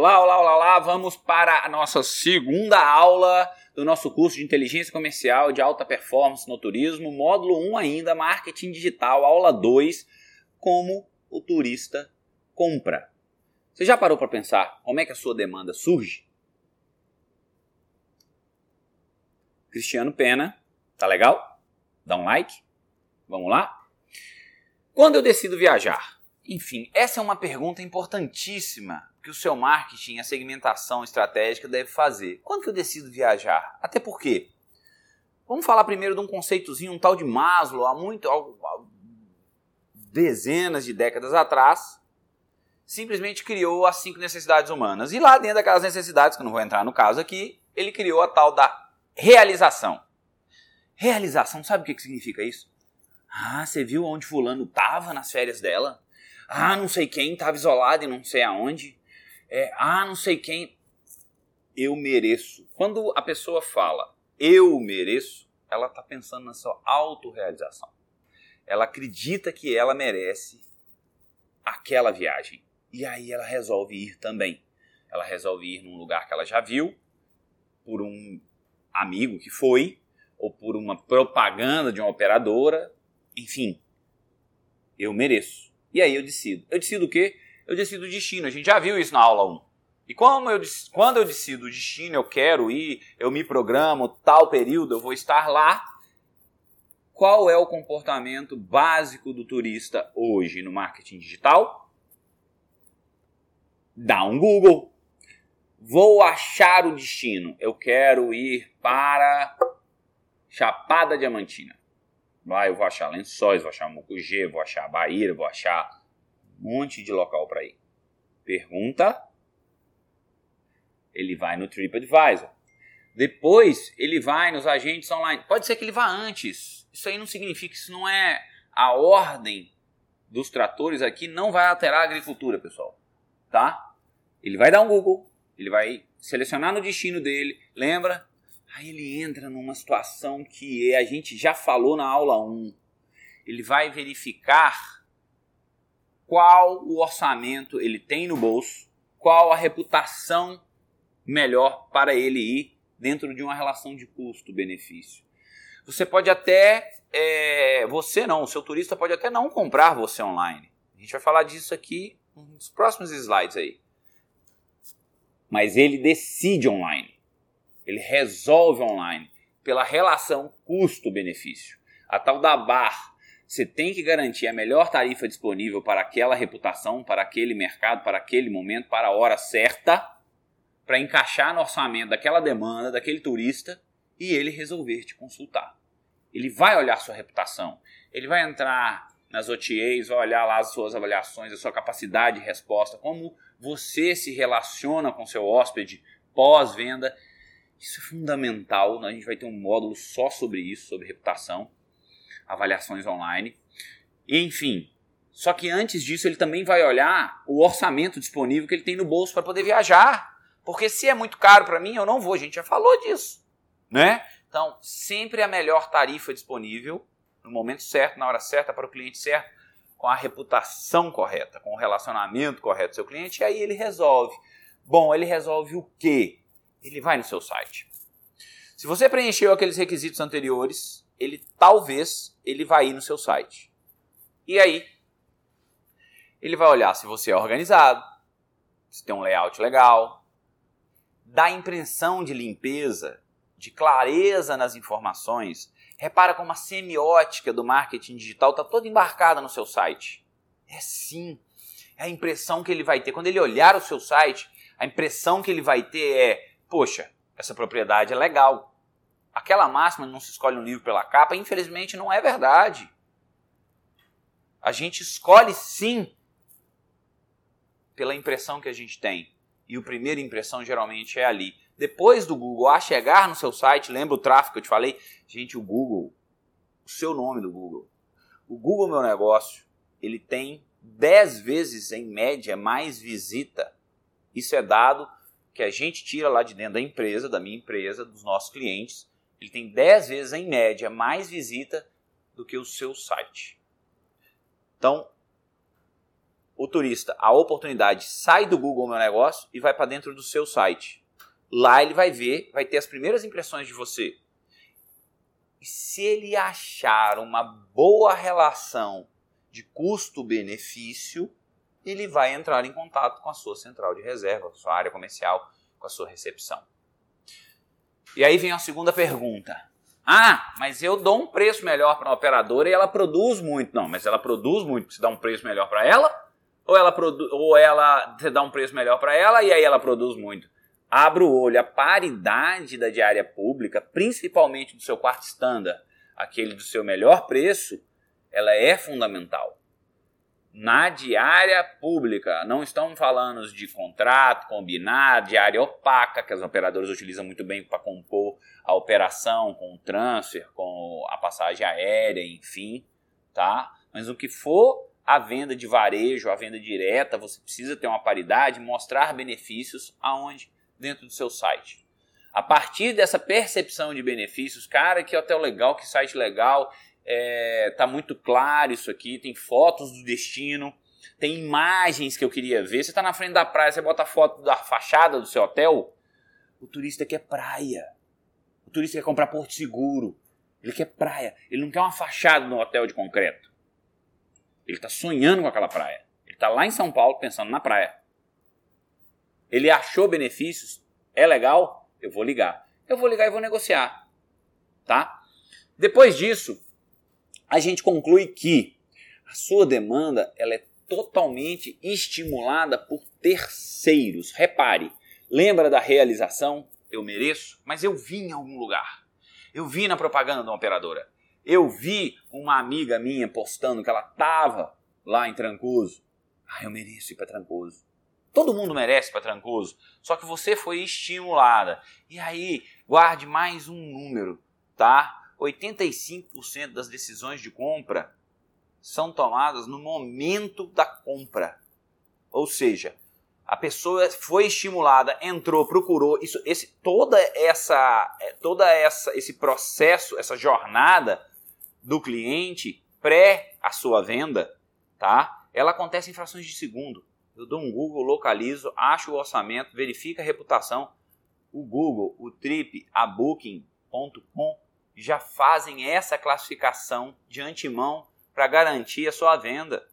Olá, olá, olá, olá! Vamos para a nossa segunda aula do nosso curso de Inteligência Comercial de Alta Performance no Turismo, módulo 1 ainda, Marketing Digital, aula 2, como o turista compra. Você já parou para pensar como é que a sua demanda surge? Cristiano Pena, tá legal? Dá um like? Vamos lá? Quando eu decido viajar? Enfim, essa é uma pergunta importantíssima que o seu marketing, a segmentação estratégica deve fazer. Quando que eu decido viajar? Até porque Vamos falar primeiro de um conceitozinho, um tal de Maslow, há muito há dezenas de décadas atrás, simplesmente criou as cinco necessidades humanas. E lá dentro daquelas necessidades, que eu não vou entrar no caso aqui, ele criou a tal da realização. Realização, sabe o que significa isso? Ah, você viu onde fulano estava nas férias dela? Ah, não sei quem estava isolado e não sei aonde é, ah, não sei quem, eu mereço. Quando a pessoa fala eu mereço, ela está pensando na sua autorrealização. Ela acredita que ela merece aquela viagem. E aí ela resolve ir também. Ela resolve ir num lugar que ela já viu, por um amigo que foi, ou por uma propaganda de uma operadora, enfim. Eu mereço. E aí eu decido. Eu decido o quê? Eu decido o destino. A gente já viu isso na aula 1. E como eu, quando eu decido o destino, eu quero ir, eu me programo, tal período eu vou estar lá. Qual é o comportamento básico do turista hoje no marketing digital? Dá um Google. Vou achar o destino. Eu quero ir para Chapada Diamantina. Lá eu vou achar Lençóis, vou achar Mucugê, vou achar Bahia, vou achar monte de local para ir. Pergunta, ele vai no TripAdvisor. Depois ele vai nos agentes online. Pode ser que ele vá antes. Isso aí não significa, isso não é a ordem dos tratores aqui, não vai alterar a agricultura, pessoal. Tá? Ele vai dar um Google, ele vai selecionar no destino dele, lembra? Aí ele entra numa situação que a gente já falou na aula 1. Ele vai verificar qual o orçamento ele tem no bolso, qual a reputação melhor para ele ir dentro de uma relação de custo-benefício. Você pode até, é, você não, o seu turista pode até não comprar você online. A gente vai falar disso aqui nos próximos slides aí. Mas ele decide online. Ele resolve online pela relação custo-benefício. A tal da BAR, você tem que garantir a melhor tarifa disponível para aquela reputação, para aquele mercado, para aquele momento, para a hora certa, para encaixar no orçamento daquela demanda, daquele turista e ele resolver te consultar. Ele vai olhar sua reputação, ele vai entrar nas OTAs, vai olhar lá as suas avaliações, a sua capacidade de resposta, como você se relaciona com seu hóspede pós-venda. Isso é fundamental, a gente vai ter um módulo só sobre isso, sobre reputação avaliações online. Enfim, só que antes disso ele também vai olhar o orçamento disponível que ele tem no bolso para poder viajar. Porque se é muito caro para mim, eu não vou. A gente já falou disso, né? Então, sempre a melhor tarifa disponível, no momento certo, na hora certa, para o cliente certo, com a reputação correta, com o relacionamento correto do seu cliente, e aí ele resolve. Bom, ele resolve o quê? Ele vai no seu site. Se você preencheu aqueles requisitos anteriores, ele talvez ele vai ir no seu site. E aí, ele vai olhar se você é organizado, se tem um layout legal, da impressão de limpeza, de clareza nas informações. Repara como a semiótica do marketing digital está toda embarcada no seu site. É sim. É a impressão que ele vai ter. Quando ele olhar o seu site, a impressão que ele vai ter é: poxa, essa propriedade é legal aquela máxima não se escolhe um livro pela capa, infelizmente não é verdade. A gente escolhe sim pela impressão que a gente tem. E a primeira impressão geralmente é ali. Depois do Google, a chegar no seu site, lembra o tráfego que eu te falei? Gente, o Google, o seu nome do Google. O Google Meu Negócio, ele tem 10 vezes em média mais visita. Isso é dado que a gente tira lá de dentro da empresa, da minha empresa, dos nossos clientes, ele tem 10 vezes em média mais visita do que o seu site. Então, o turista a oportunidade sai do Google Meu Negócio e vai para dentro do seu site. Lá ele vai ver, vai ter as primeiras impressões de você. E se ele achar uma boa relação de custo-benefício, ele vai entrar em contato com a sua central de reserva, sua área comercial, com a sua recepção. E aí vem a segunda pergunta. Ah, mas eu dou um preço melhor para a operadora e ela produz muito. Não, mas ela produz muito, você dá um preço melhor para ela? Ou ela, produ ou ela você dá um preço melhor para ela e aí ela produz muito? Abra o olho, a paridade da diária pública, principalmente do seu quarto standard, aquele do seu melhor preço, ela é fundamental. Na diária pública, não estamos falando de contrato, combinado, diária opaca, que as operadoras utilizam muito bem para compor a operação com o transfer, com a passagem aérea, enfim, tá? Mas o que for a venda de varejo, a venda direta, você precisa ter uma paridade, mostrar benefícios aonde? dentro do seu site. A partir dessa percepção de benefícios, cara, que hotel legal, que site legal, é, tá muito claro isso aqui, tem fotos do destino, tem imagens que eu queria ver. Você está na frente da praia, você bota a foto da fachada do seu hotel. O turista quer praia. O turista quer comprar Porto Seguro. Ele quer praia. Ele não quer uma fachada no hotel de concreto. Ele está sonhando com aquela praia. Ele está lá em São Paulo pensando na praia. Ele achou benefícios, é legal, eu vou ligar. Eu vou ligar e vou negociar, tá? Depois disso, a gente conclui que a sua demanda ela é totalmente estimulada por terceiros. Repare, lembra da realização? Eu mereço, mas eu vi em algum lugar. Eu vi na propaganda de uma operadora. Eu vi uma amiga minha postando que ela estava lá em Trancoso. Ah, eu mereço ir para Trancoso. Todo mundo merece para Trancoso, só que você foi estimulada. E aí, guarde mais um número, tá? 85% das decisões de compra são tomadas no momento da compra. Ou seja, a pessoa foi estimulada, entrou, procurou, isso, esse, toda essa, é, toda essa, esse processo, essa jornada do cliente pré a sua venda, tá? Ela acontece em frações de segundo. Eu dou um Google, localizo, acho o orçamento, verifico a reputação. O Google, o Trip, a Booking.com já fazem essa classificação de antemão para garantir a sua venda.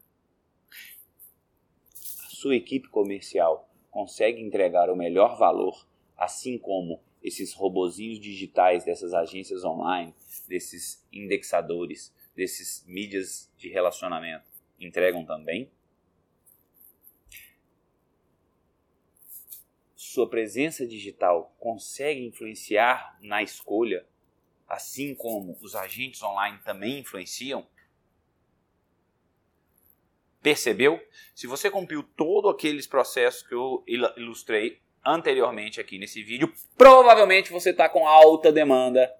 A sua equipe comercial consegue entregar o melhor valor, assim como esses robozinhos digitais dessas agências online, desses indexadores, desses mídias de relacionamento entregam também? sua presença digital consegue influenciar na escolha, assim como os agentes online também influenciam? Percebeu? Se você cumpriu todos aqueles processos que eu ilustrei anteriormente aqui nesse vídeo, provavelmente você está com alta demanda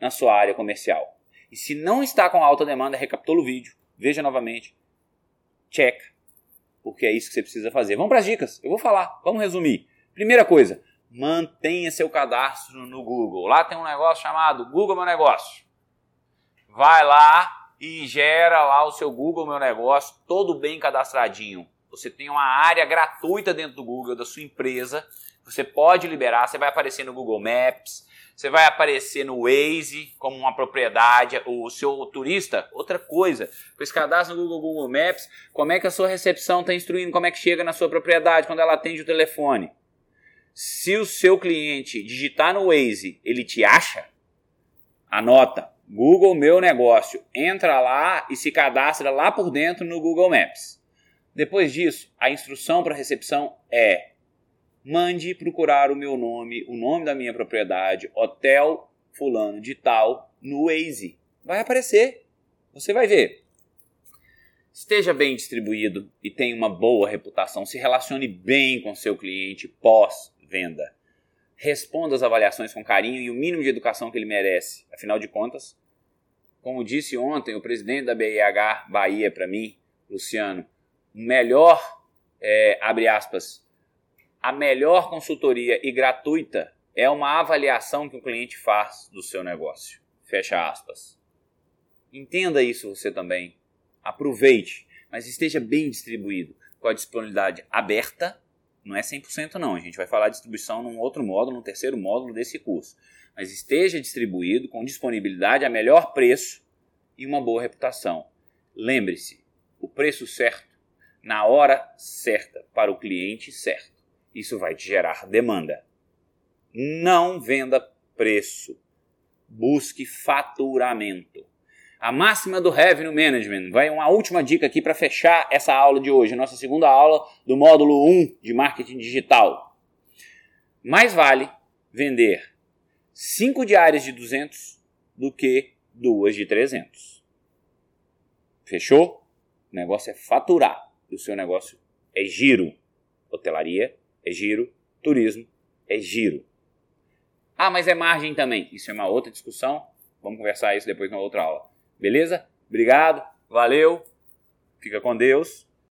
na sua área comercial. E se não está com alta demanda, recapitula o vídeo, veja novamente, check, porque é isso que você precisa fazer. Vamos para as dicas, eu vou falar, vamos resumir. Primeira coisa, mantenha seu cadastro no Google. Lá tem um negócio chamado Google Meu Negócio. Vai lá e gera lá o seu Google Meu Negócio, todo bem cadastradinho. Você tem uma área gratuita dentro do Google da sua empresa. Você pode liberar, você vai aparecer no Google Maps, você vai aparecer no Waze como uma propriedade, o seu turista, outra coisa. Pois cadastro no Google, Google Maps, como é que a sua recepção está instruindo, como é que chega na sua propriedade quando ela atende o telefone. Se o seu cliente digitar no Waze, ele te acha, anota Google Meu Negócio, entra lá e se cadastra lá por dentro no Google Maps. Depois disso, a instrução para recepção é: mande procurar o meu nome, o nome da minha propriedade, Hotel Fulano de Tal, no Waze. Vai aparecer. Você vai ver. Esteja bem distribuído e tenha uma boa reputação. Se relacione bem com seu cliente pós venda. Responda as avaliações com carinho e o mínimo de educação que ele merece. Afinal de contas, como disse ontem o presidente da BIH Bahia para mim, Luciano, melhor, é, abre aspas, a melhor consultoria e gratuita é uma avaliação que o cliente faz do seu negócio. Fecha aspas. Entenda isso você também. Aproveite, mas esteja bem distribuído. com a disponibilidade aberta, não é 100% não, a gente vai falar de distribuição num outro módulo, no terceiro módulo desse curso. Mas esteja distribuído com disponibilidade a melhor preço e uma boa reputação. Lembre-se, o preço certo, na hora certa, para o cliente certo. Isso vai te gerar demanda. Não venda preço. Busque faturamento. A máxima do Revenue Management. Vai uma última dica aqui para fechar essa aula de hoje, nossa segunda aula do módulo 1 de marketing digital. Mais vale vender 5 diárias de 200 do que duas de 300. Fechou? O negócio é faturar. O seu negócio é giro. Hotelaria é giro, turismo é giro. Ah, mas é margem também. Isso é uma outra discussão. Vamos conversar isso depois na outra aula. Beleza? Obrigado, valeu, fica com Deus.